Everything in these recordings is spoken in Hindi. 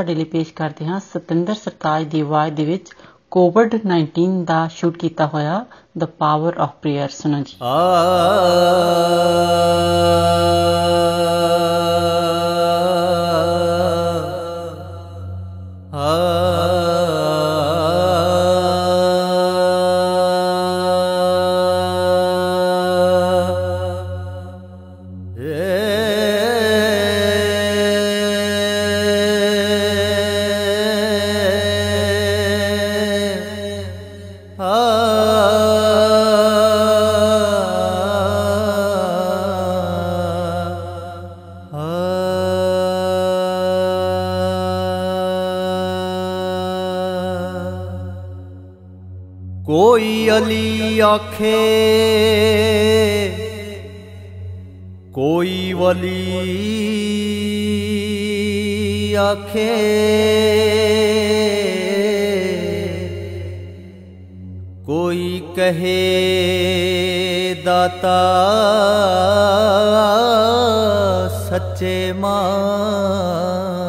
ਤੁਹਾਡੇ ਲਈ ਪੇਸ਼ ਕਰਦੇ ਹਾਂ ਸਤਿੰਦਰ ਸਰਤਾਜ ਦੀ ਆਵਾਜ਼ ਦੇ ਵਿੱਚ ਕੋਵਿਡ 19 ਦਾ ਸ਼ੂਟ ਕੀਤਾ ਹੋਇਆ ਦ ਪਾਵਰ ਆਫ ਪ੍ਰੇਅਰ ਸੁਣੋ ਜੀ ਆ आखे कोई वली आखे। कोई कहे दाता सच्चे माँ।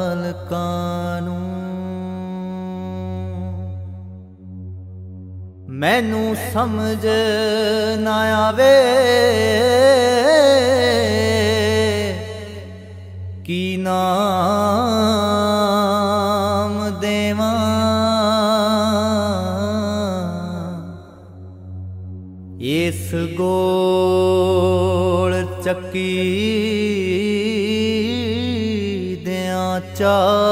ਮੈਨੂੰ ਸਮਝ ਨਾ ਆਵੇ। ਕੀ ਨਾਮ ਦੇਵਾਂ? ਇਸ ਗੋਲ ਚੱਕੀ ਦਿਆਂ ਚਾਲ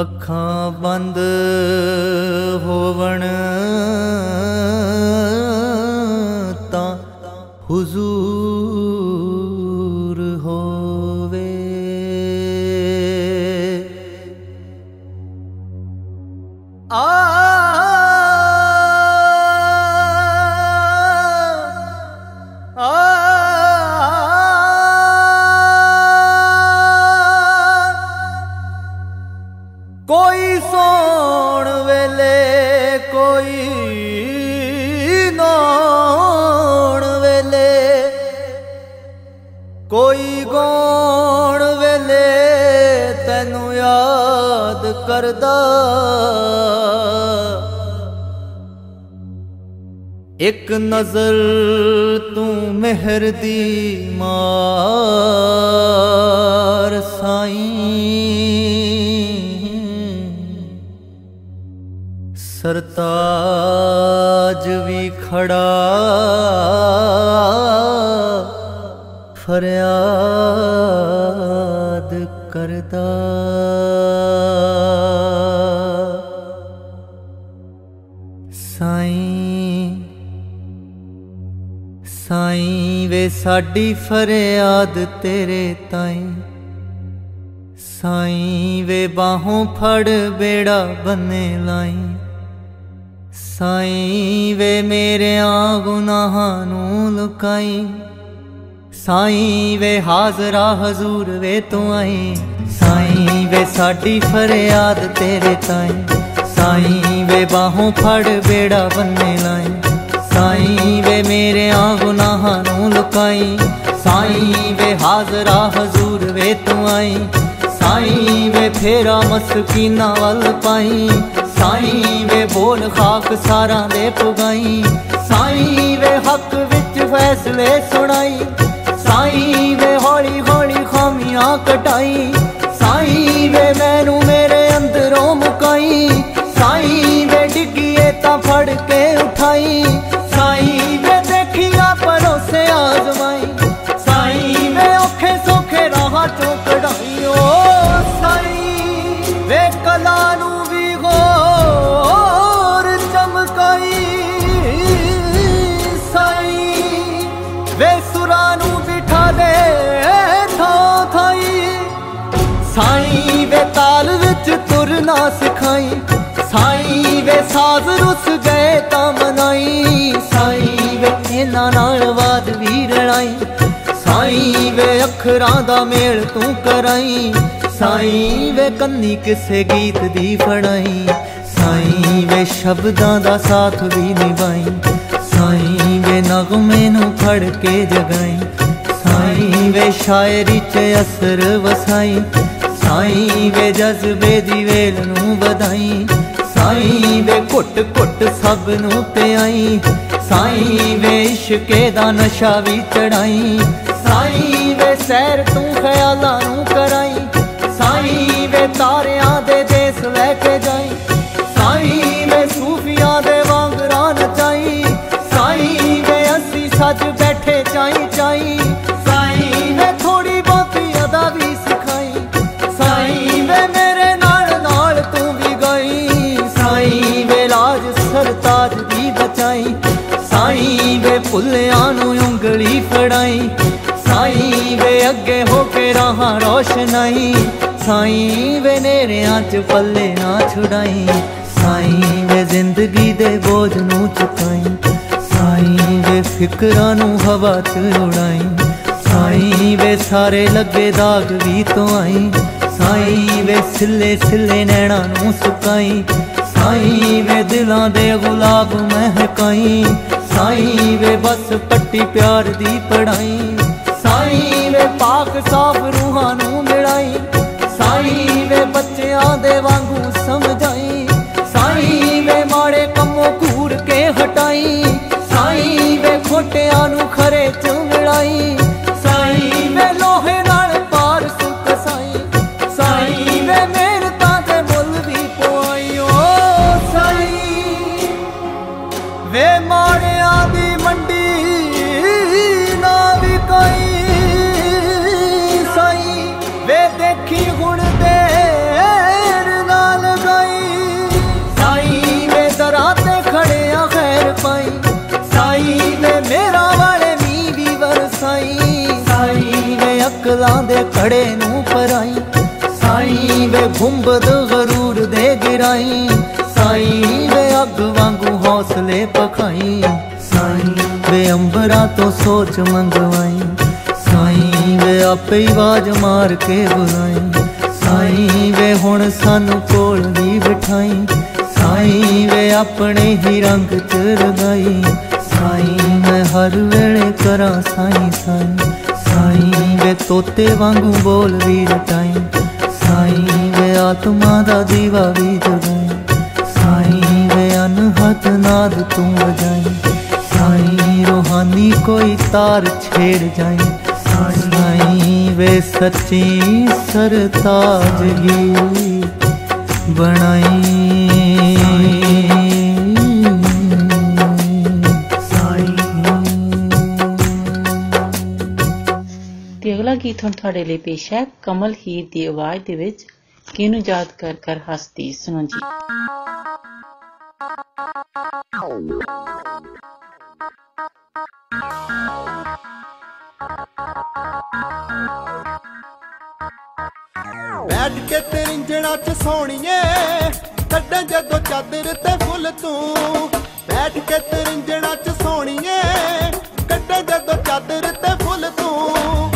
ਅੱਖਾਂ ਬੰਦ ਹੋਵਣ ਤਾਂ ਹੁਜ਼ੂਰ ਕੋਈ ਗੋਣ ਵੇਲੇ ਤੈਨੂੰ ਯਾਦ ਕਰਦਾ। ਇੱਕ ਨਜ਼ਰ ਤੂੰ ਮਿਹਰ ਦੀ ਮਾਰ ਸਾਈਂ। ਸਰਤਾਜ ਵੀ ਖੜਾ ਫਰਿਆਦ ਕਰਦਾ। ਸਾਈਂ ਸਾਈਂ ਵੇ ਸਾਡੀ ਫਰਿਆਦ ਤੇਰੇ ਤਾਈਂ। ਸਾਈਂ ਵੇ ਬਾਹੋਂ ਫੜ ਬੇੜਾ ਬੰਨੇ ਲਾਈ। ਸਾਈਂ ਵੇ ਮੇਰਿਆਂ ਗੁਨਾਹਾਂ ਨੂੰ ਲੁਕਾਈ। ਸਾਈਂ ਵੇ ਹਾਜ਼ਰਾ ਹਜ਼ੂਰ ਵੇ ਤੂੰ ਆਈ। ਸਾਈਂ ਵੇ ਸਾਡੀ ਫਰਿਆਦ ਤੇਰੇ ਤਾਈਂ। ਸਾਈਂ ਵੇ ਬਾਹੋਂ ਫੜ ਬੇੜਾ ਬੰਨੇ ਲਾਈ। ਸਾਈਂ ਵੇ ਮੇਰੇ ਆ ਗੁਨਾਹਾਂ ਨੂੰ ਲੁਕਾਈ। ਸਾਈਂ ਵੇ ਹਾਜ਼ਰਾ ਹਜ਼ੂਰ ਵੇ ਤੂੰ ਆਈ। ਸਾਈਂ ਵੇ ਫੇਰਾ ਮਸਕੀਨਾ ਵੱਲ ਪਾਈ। ਸਾਈਂ ਵੇ ਬੋਲ ਖਾਕ ਸਾਰਾਂ ਦੇ ਪੁਗਾਈ। ਸਾਈਂ ਵੇ ਹੱਕ ਵਿੱਚ ਫੈਸਲੇ ਸੁਣਾਈ। ਸਾਈਂ ਵੇ ਹੌਲੀ ਹੌਲੀ ਖਾਮੀਆਂ ਕਟਾਈ। ਸਾਈਂ ਵੇ ਮੈਨੂੰ ਮੇਰੇ ਅੰਦਰੋਂ ਮੁਕਾਈ। ਸਾਈਂ ਵੇ ਡਿੱਗੀਏ ਤਾਂ ਫੜ ਕੇ ਉਠਾਈ। ਨਾ ਸਿਖਾਈ। ਸਾਈ ਵੇ ਸਾਜ਼ ਰੁੱਸ ਗਏ ਤਾਂ ਮਨਾਈ। ਸਾਈ ਵੇ ਇਹਨਾਂ ਨਾਲ ਬਾਦ ਵੀ ਰਣਾਈ ਸਾਈ ਵੇ ਅੱਖਰਾਂ ਦਾ ਮੇਲ ਤੂੰ ਕਰਾਈ। ਸਾਈ ਵੇ ਕੰਨੀ ਕਿਸੇ ਗੀਤ ਦੀ ਫੜਾਈ। ਸਾਈ ਵੇ ਸ਼ਬਦਾਂ ਦਾ ਸਾਥ ਵੀ ਨਿਭਾਈ। ਸਾਈ ਵੇ ਨਗਮੇ ਨੂੰ ਫੜ ਕੇ ਜਗਾਈ। ਸਾਈ ਵੇ ਸ਼ਾਇਰੀ 'ਚ ਅਸਰ ਵਸਾਈ। ਸਾਈ ਵੇ ਜਜ਼ਬੇ ਦੀ ਵੇਲ ਨੂੰ ਵਧਾਈ, ਸਾਈ ਵੇ ਘੁੱਟ ਘੁੱਟ ਸਭ ਨੂੰ ਪਿਆਈ, ਸਾਈ ਵੇ ਇਸ਼ਕੇ ਦਾ ਨਸ਼ਾ ਵੀ ਚੜਾਈ, ਸਾਈ ਵੇ ਸੈਰ ਤੂੰ ਖਿਆਲਾਂ ਨੂੰ ਕਰਾਈ, ਸਾਈ ਵੇ ਤਾਰਿਆਂ ਅੱਗੇ ਹੋ ਕੇ ਰਹਾ ਰੋਸ਼ਨਾਈ ਸਾਈ ਵੇ ਨੇਰਿਆਂ ਚ ਪੱਲੇ ਨਾ ਛੁਡਾਈ। ਸਾਈ ਵੇ ਜ਼ਿੰਦਗੀ ਦੇ ਬੋਝ ਨੂੰ ਚੁਕਾਈ। ਸਾਈ ਵੇ ਫਿਕਰਾਂ ਨੂੰ ਹਵਾ ਚ ਉਡਾਈ। ਸਾਈ ਵੇ ਸਾਰੇ ਲੱਗੇ ਦਾਗ ਵੀ ਤੋਂ ਆਈ। ਸਾਈ ਵੇ ਸਿੱਲੇ ਸਿੱਲੇ ਨੈਣਾ ਨੂੰ ਸੁਕਾਈ। ਸਾਈ ਵੇ ਦਿਲਾਂ ਦੇ ਗੁਲਾਬ ਮਹਿਕਾਈ ਸਾਈ ਵੇ ਬਸ ਪੱਟੀ ਪਿਆਰ ਦੀ ਪੜਾਈ। पाक साफ़ रूहाना ਵੇ ਅਕਲਾਂ ਦੇ ਖੜੇ ਨੂੰ ਪਰਾਈ ਸਾਈ ਵੇ ਗੁੰਬਦ ਗਰੂਰ ਦੇ ਗਿਰਾਈ। ਸਾਈ ਵੇ ਅੱਗ ਵਾਂਗੂ ਹੌਸਲੇ ਪਖਾਈ। ਸਾਈ ਵੇ ਅੰਬਰਾਂ ਤੋਂ ਸੋਚ ਮੰਗਵਾਈ। ਸਾਈ ਵੇ ਆਪੇ ਹੀ ਆਵਾਜ਼ ਮਾਰ ਕੇ ਬੁਲਾਈ। ਸਾਈ ਵੇ ਹੁਣ ਸਾਨੂੰ ਕੋਲ ਦੀ ਬਿਠਾਈ। ਸਾਈ ਵੇ ਆਪਣੇ ਹੀ ਰੰਗ ਚ ਰਗਾਈ। ਸਾਈ ਮੈਂ ਹਰ ਵੇਲੇ ਕਰਾਂ ਸਾਈ ਸਾਈ। ਸਾਈ ਵੇ ਤੋਤੇ ਵਾਂਗੂ ਬੋਲ ਵੀ ਰਟਾਈ ਸਾਈ ਵੇ ਆਤਮਾ ਦਾ ਦੀਵਾ ਵੀ ਜਗਾਈ ਸਾਈ ਵੇ ਅਨਹਦ ਨਾਦ ਤੂੰ ਵਜਾਈ। ਸਾਈ ਰੋਹਾਨੀ ਕੋਈ ਤਾਰ ਛੇੜ ਜਾਈ। ਸਾਈ ਵੇ ਸੱਚੀ ਸਰਤਾਜਗੀ ਤੇ ਅਗਲਾ ਗੀਤ ਹੁਣ ਤੁਹਾਡੇ ਲਈ ਪੇਸ਼ ਹੈ ਕਮਲ ਹੀਰ ਦੀ ਆਵਾਜ਼ ਦੇ ਵਿੱਚ ਕਿਨੂੰ ਯਾਦ ਕਰ ਕਰ ਹੱਸਦੀ ਸੁਣੋ ਜੀ। ਬੈਠ ਕੇ ਤੇਰਿੰਜਣਾ ਚ ਸੋਣੀਏ ਕੱਢਾਂ ਜਦੋਂ ਚਾਦਰ ਤੇ ਫੁੱਲ ਤੂੰ। ਬੈਠ ਕੇ ਤੇਰਿੰਜਣਾ ਚ ਸੋਣੀਏ ਕੱਢਾਂ ਜਦੋਂ ਚਾਦਰ ਤੇ ਫੁੱਲ ਤੂੰ।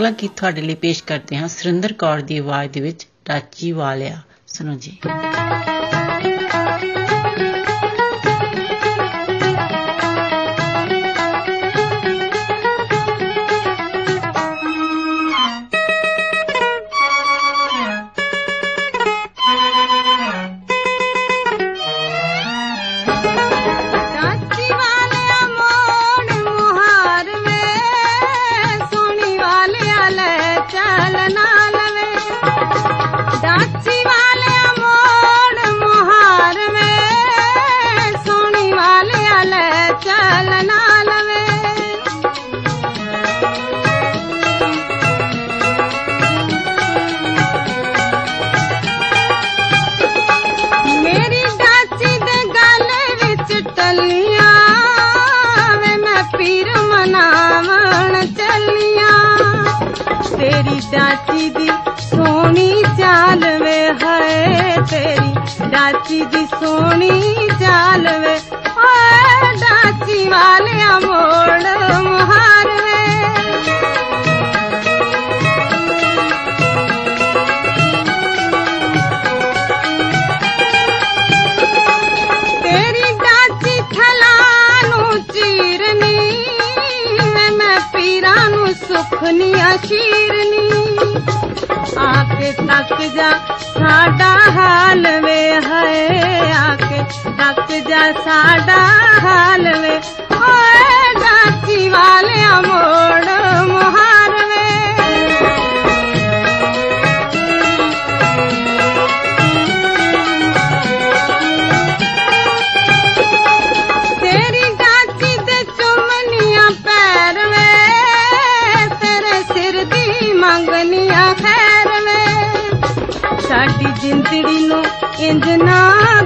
ਅਗਲਾ ਗੀਤ ਤੁਹਾਡੇ ਲਈ ਪੇਸ਼ ਕਰਦੇ ਹਾਂ। ਸੁਰਿੰਦਰ ਕੌਰ ਦੀ ਆਵਾਜ਼ ਦੇ ਵਿੱਚ ਰਾਚੀ ਵਾਲਿਆ। ਸੁਣੋ ਜੀ। सुखनिया शीरनी आके तक जा साडा हाल वे है, आके तक जा साडा हाल वे ओए गाची वाले मोड़ मोहा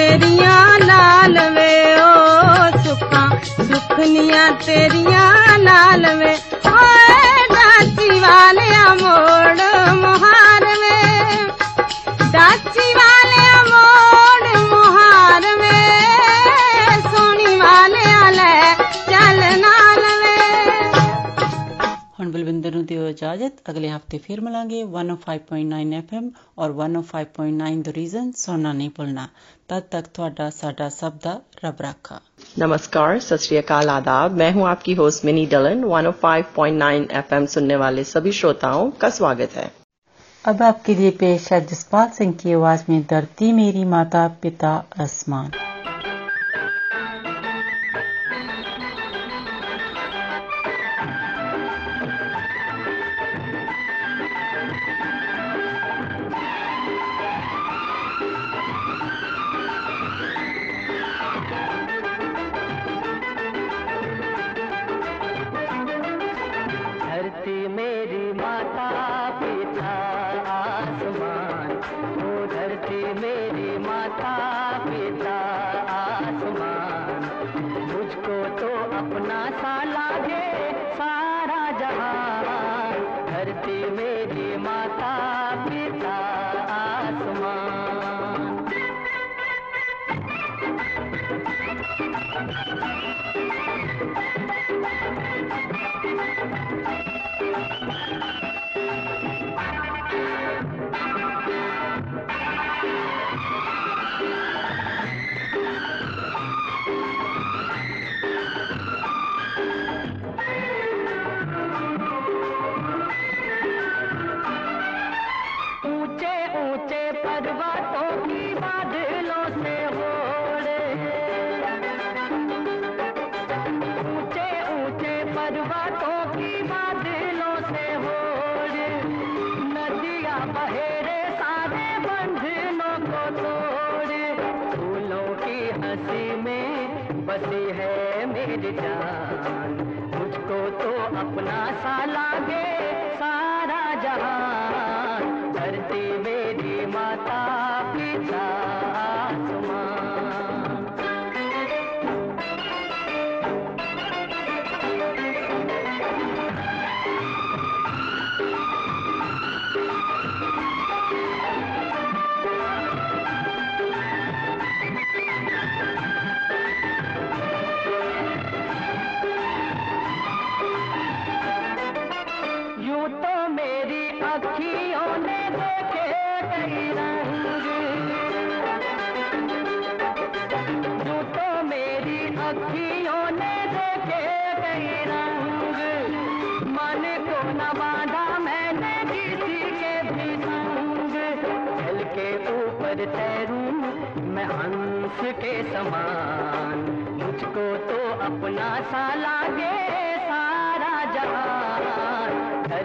तेरिया लाल वे ओ सुखा सुखनिया तेरिया लाल वे। ओए नाची वाले अमो इजाज़त अगले हफ़्ते फिर मिलेंगे 105.9 एफएम और 105.9 द रीजन ਸੁਣਨਾ नहीं भूलना। तब तक ਤੁਹਾਡਾ साडा ਸਭ ਦਾ ਰੱਬ ਰਾਖਾ नमस्कार सत श्रीकाल आदाब। मैं हूँ आपकी होस्ट मिनी डलन। 105.9 एफएम सुनने वाले सभी श्रोताओं का स्वागत है। अब आपके लिए पेश है जसपाल सिंह की आवाज़ में धरती मेरी माता पिता आसमान।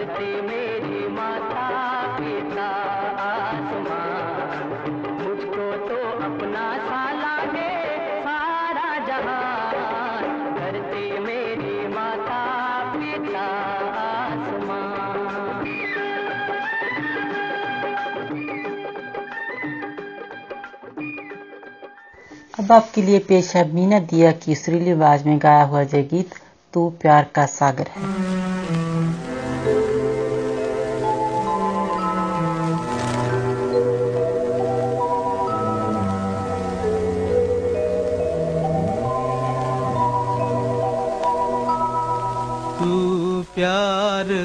मेरी माता पिता आसमान मुझको तो अपना सा लागे सारा जहान। मेरी माता पिता आसमान अब आपके लिए पेश है मीना दिया की सुरीली आवाज़ में गाया हुआ जय गीत, तू प्यार का सागर है।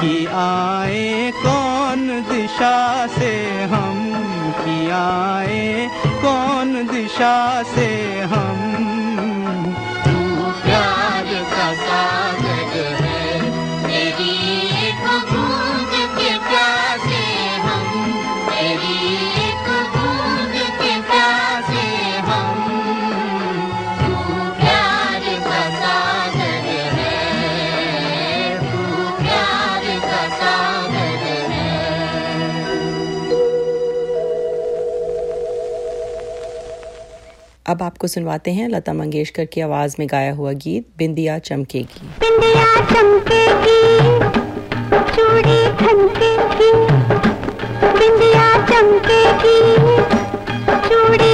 कि आए, कौन दिशा से हम कि आए, कौन दिशा से हम? प्यार का साथ अब आपको सुनवाते हैं लता मंगेशकर की आवाज़ में गाया हुआ गीत, बिंदिया चमकेगी। बिंदिया चमकेगी बिंदिया चमकेगी, चूड़ी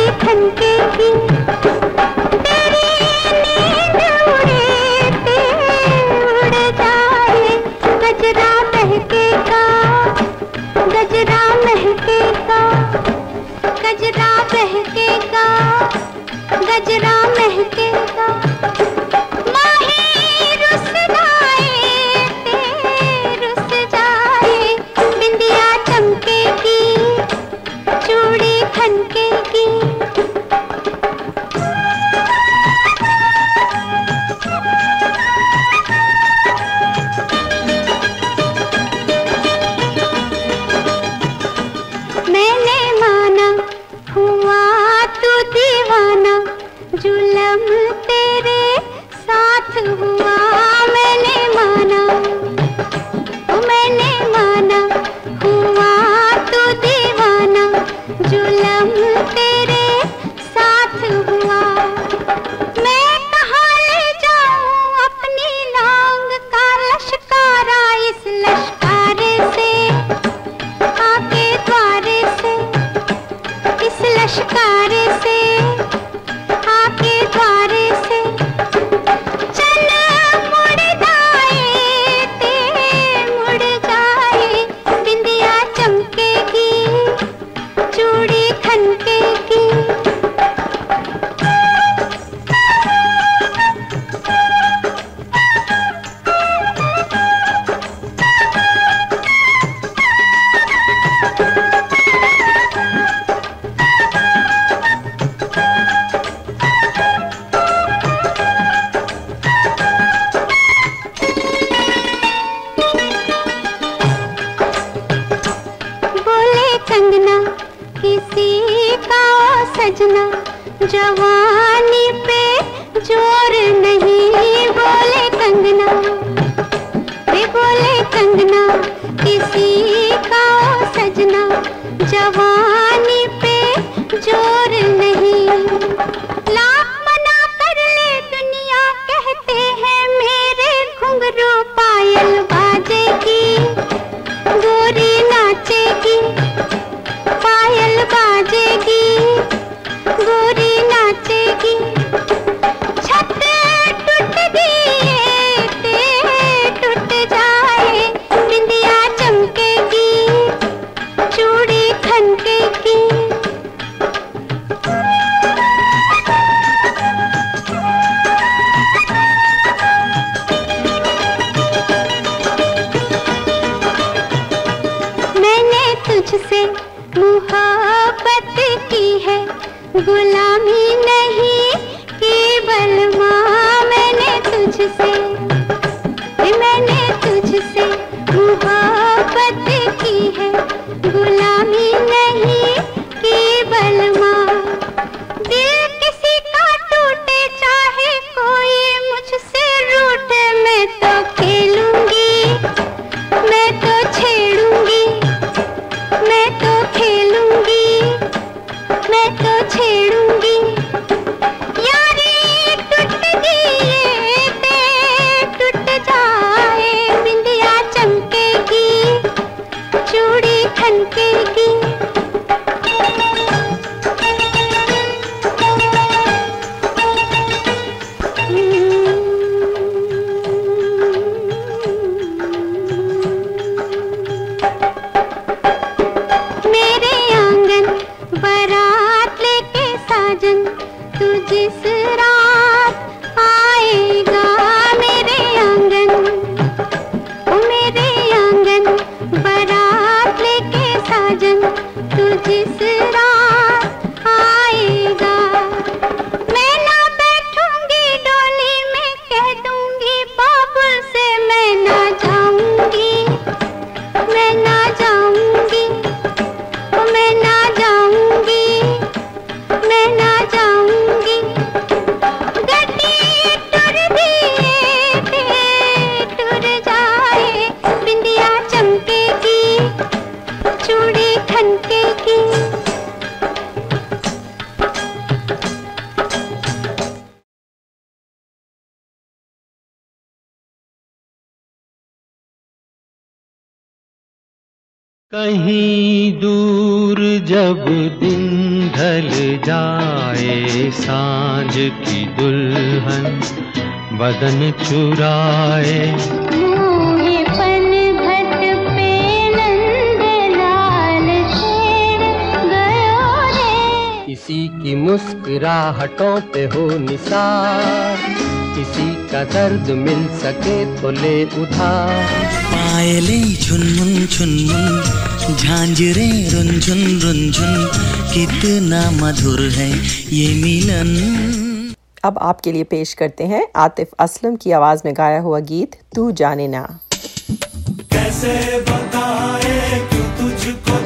कहीं दूर जब दिन ढल जाए साँझ की दुल्हन बदन चुराए। पन पे लाल किसी की मुस्कुराहटों पे हो निसार किसी का दर्द मिल सके तो ले उधार। पायले झुनमुन झुनमुन झांझरे रुंझुन रुंझुन कितना मधुर है ये मिलन। अब आपके लिए पेश करते हैं आतिफ असलम की आवाज़ में गाया हुआ गीत तू जाने ना। कैसे बताए क्यों तुझको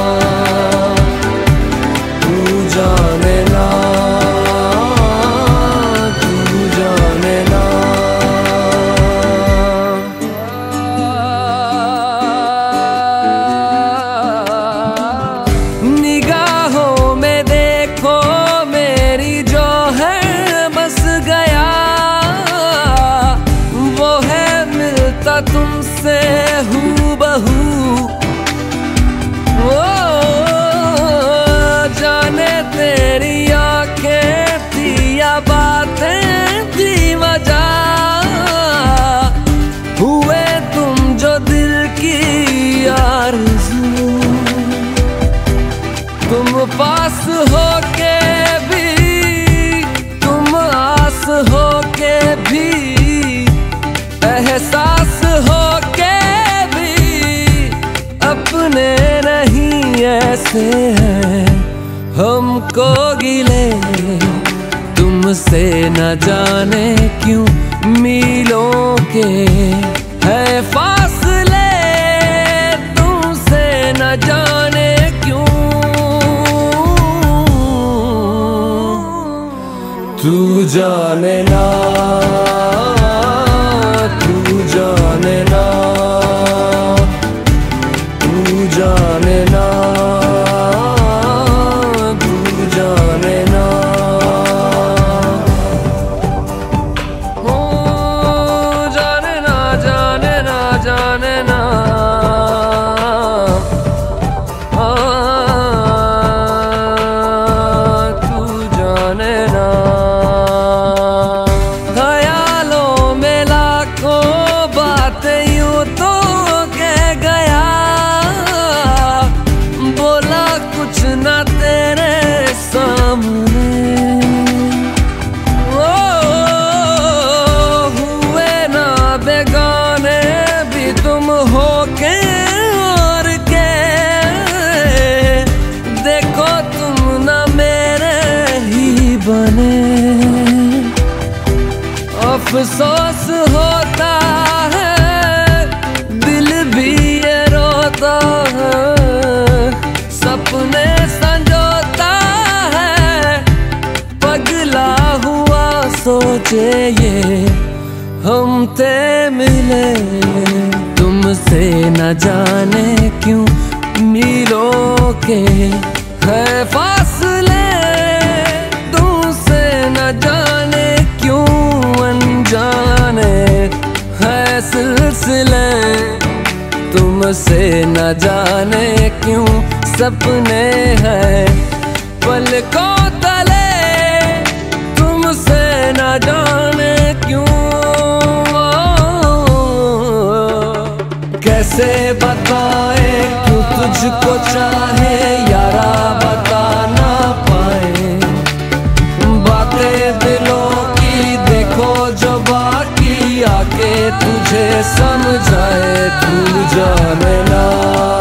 ऐसे हैं, हमको गिले। तुमसे न जाने क्यों मीलों के है फासले। तुमसे न जाने क्यों? तू जाने ना। जाने क्यों मिलो के है फासले? तुमसे न जाने क्यों अनजाने है सिलसिले? तुमसे न जाने क्यों सपने हैं? पलकों तुझको चाहे यारा बता ना पाए। बातें दिलों की देखो जो बाकी आके तुझे समझाए तू जाने ना।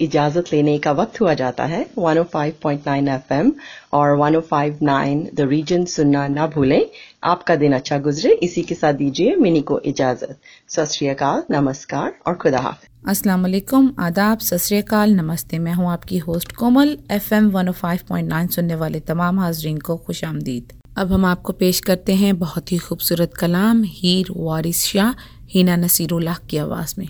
इजाज़त लेने का वक्त हुआ जाता है। 105.9 एफएम और 105.9 द रीजन सुनना ना भूलें। आपका दिन अच्छा गुजरे। इसी के साथ दीजिए मिनी को इजाज़त। सत नमस्कार और खुदा हाफिज। अस्सलाम वालेकुम। आदाब। सत नमस्ते। मैं हूँ आपकी होस्ट कोमल। एफएम 105.9 सुनने वाले तमाम हाजरीन को खुश आमदीद। अब हम आपको पेश करते हैं बहुत ही खूबसूरत कलाम, हीर वारिस शाह, हीना नसीरुल्लाह की आवाज़ में।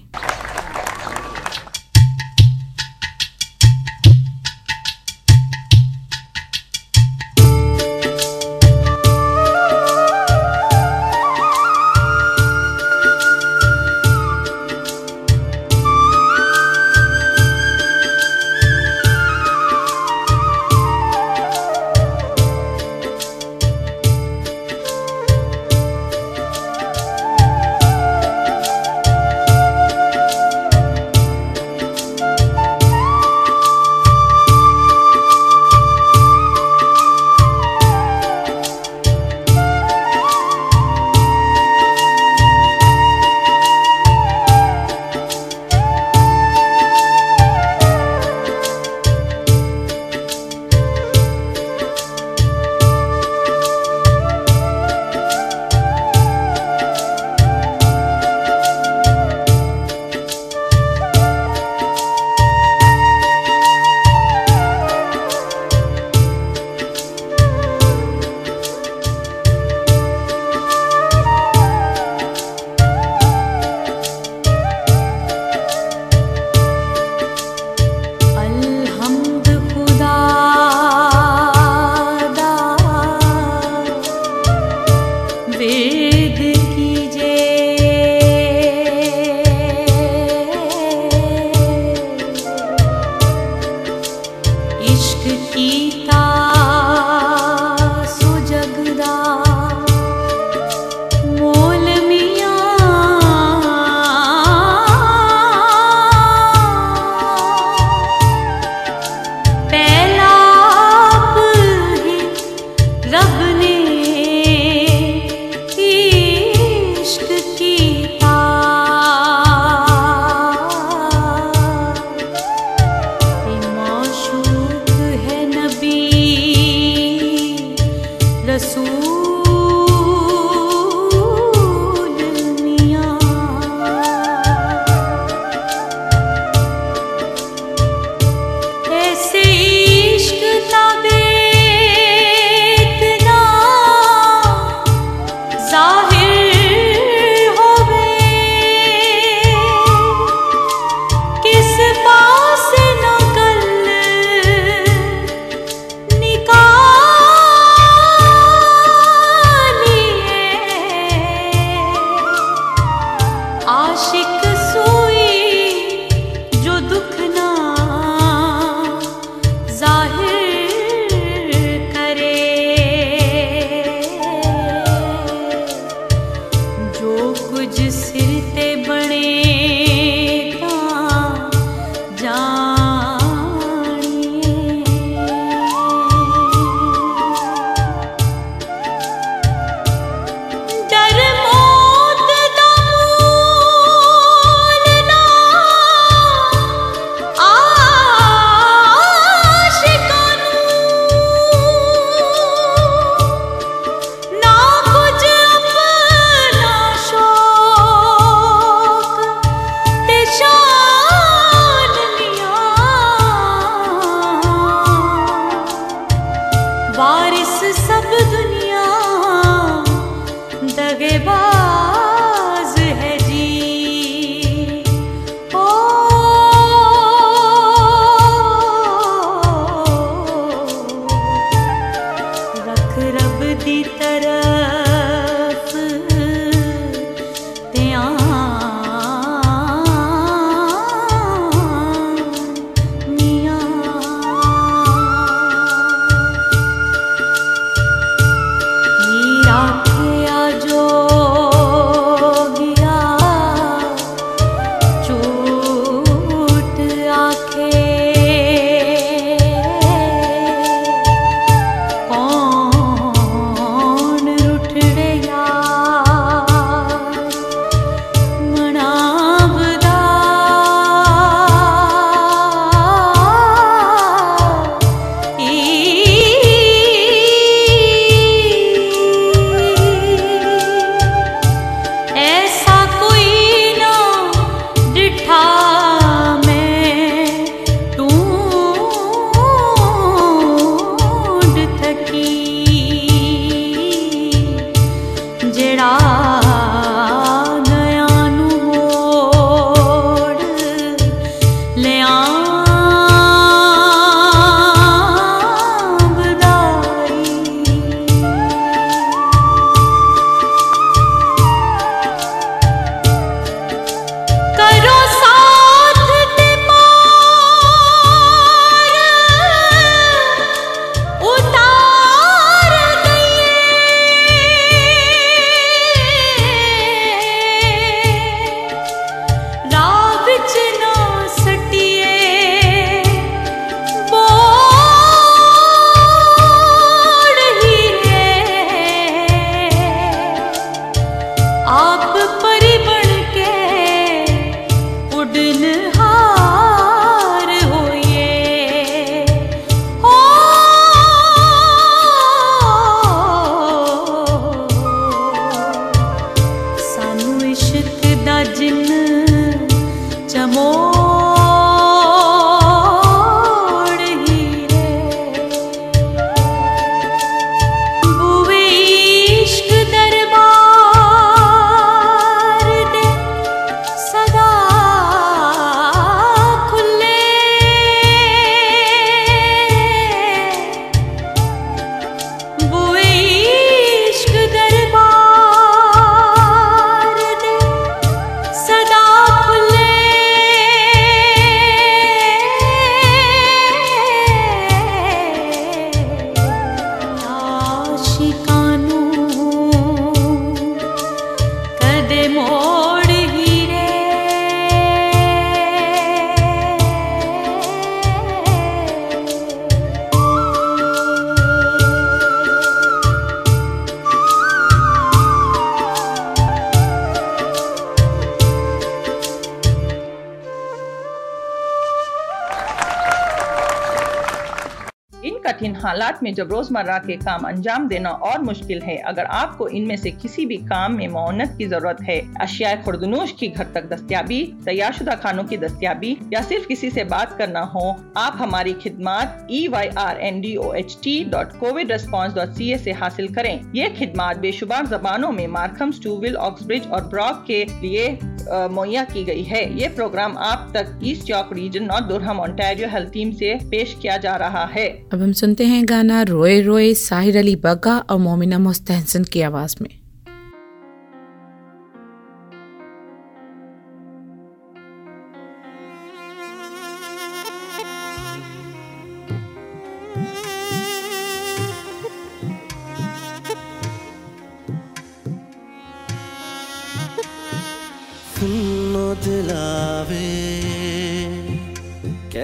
में जब रोज़मर्रा के काम अंजाम देना और मुश्किल है, अगर आपको इनमें से किसी भी काम में मोहनत की ज़रूरत है अशिया खुर्दनोश की घर तक दस्तियाबी, तैयारशुदा खानों की दस्तियाबी, या सिर्फ़ किसी से बात करना हो, आप हमारी खिदमत E Y R N D O H T dot COVID response dot C A से हासिल करें। ये खिदमत बेशुमार जबानों में मार्कम स्टूविल ऑक्सब्रिज और ब्रॉक के लिए मुहैया की गई है। ये प्रोग्राम आप तक ईस्ट चौक region north Durham Ontario health team से पेश किया जा रहा है। अब हम सुनते हैं गाना रोए रोए, साहिर अली बग्गा और मोमिना मोस्तहसन की आवाज़ में।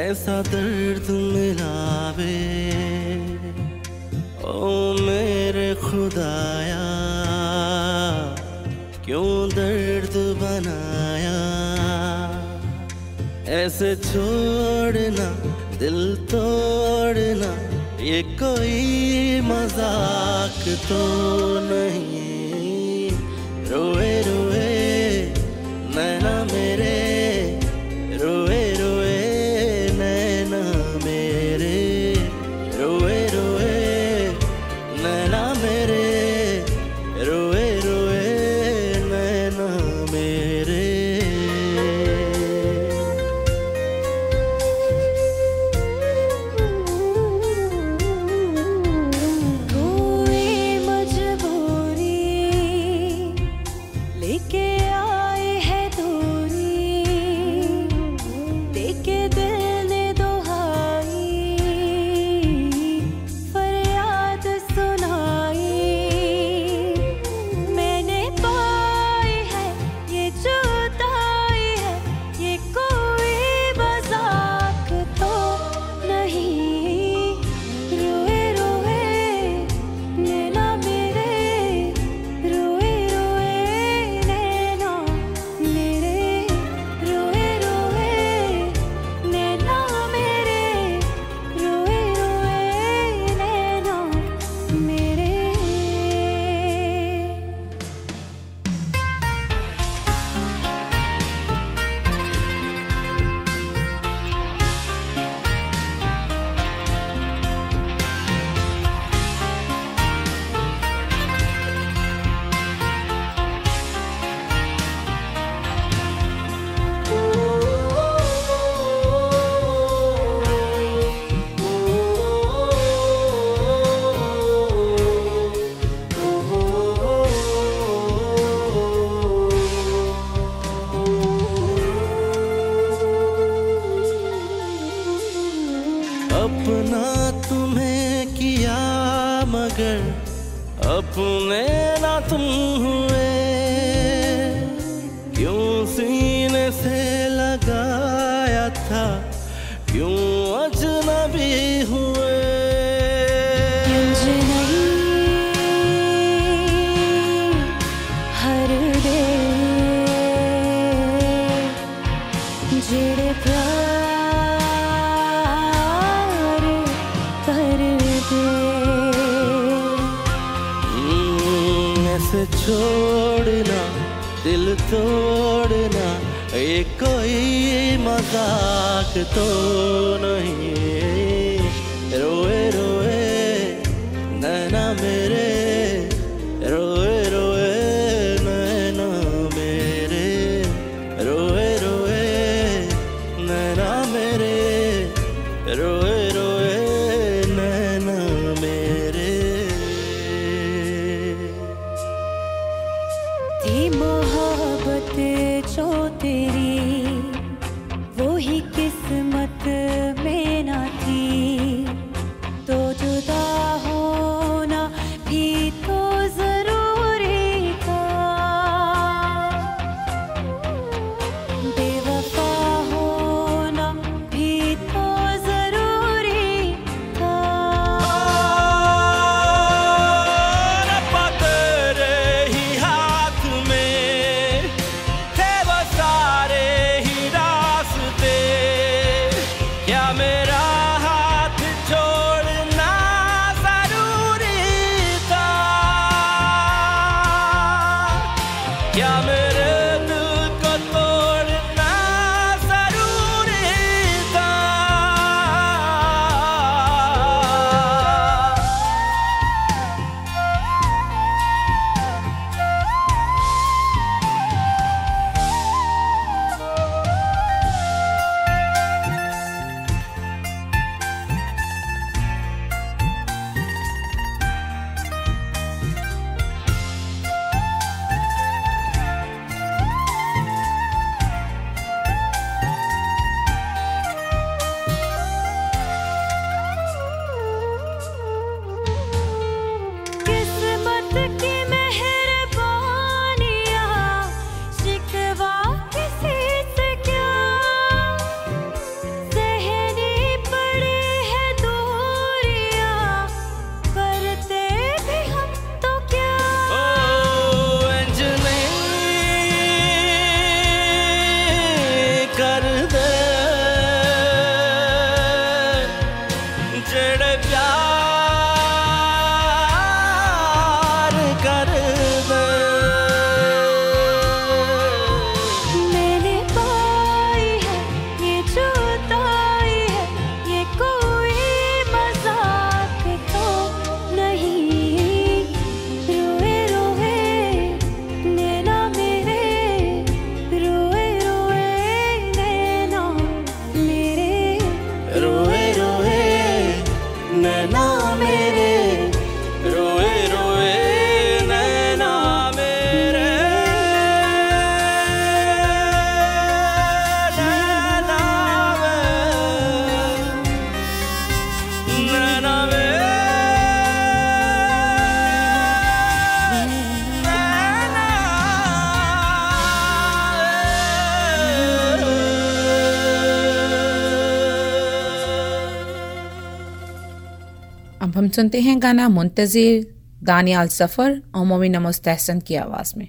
कैसा दर्द मिलावे। ओ मेरे खुदाया, क्यों दर्द बनाया? ऐसे छोड़ना, दिल तोड़ना, ये कोई मज़ाक तो नहीं। प्यार सुनते हैं गाना मुंतज़िर दानियाल सफ़र और मोमिन तहसन की आवाज़ में।